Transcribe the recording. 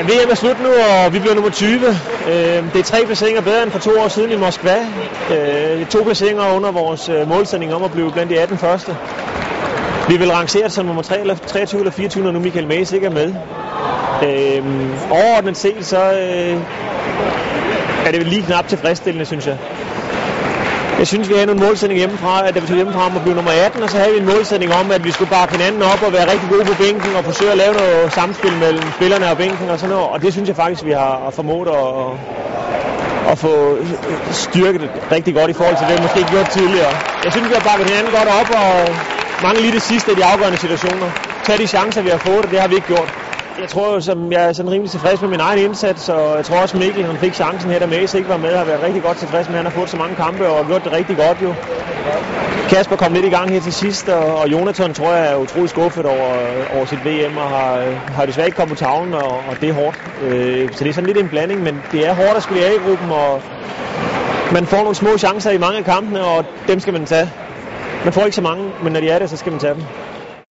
Ja, VM er slut nu, og vi bliver nummer 20. Øhm, det er tre placeringer bedre end for to år siden i Moskva. Øh, to placeringer under vores øh, målsætning om at blive blandt de 18 første. Vi vil rangere som nummer 3 eller 23 eller 24, når nu Michael Maes ikke er med. Øhm, overordnet set, så øh, er det lige knap tilfredsstillende, synes jeg. Jeg synes, vi havde nogle målsætning hjemmefra, at vi tog hjemmefra om at blive nummer 18, og så havde vi en målsætning om, at vi skulle bakke hinanden op og være rigtig gode på bænken og forsøge at lave noget samspil mellem spillerne og bænken og sådan noget. Og det synes jeg faktisk, vi har formået at, at få styrket rigtig godt i forhold til det, vi måske ikke gjort tidligere. Jeg synes, vi har bakket hinanden godt op, og mange lige det sidste af de afgørende situationer. Tag de chancer, vi har fået, og det har vi ikke gjort. Jeg tror som jeg er sådan rimelig tilfreds med min egen indsats, og jeg tror også Mikkel, han fik chancen her, da Mace ikke var med, har været rigtig godt tilfreds med. Han har fået så mange kampe og gjort det rigtig godt jo. Kasper kom lidt i gang her til sidst, og, og Jonathan tror jeg er utrolig skuffet over, over sit VM, og har, har desværre ikke kommet på tavlen, og, og det er hårdt. Øh, så det er sådan lidt en blanding, men det er hårdt at skulle i A-gruppen, og man får nogle små chancer i mange af kampene, og dem skal man tage. Man får ikke så mange, men når de er der, så skal man tage dem.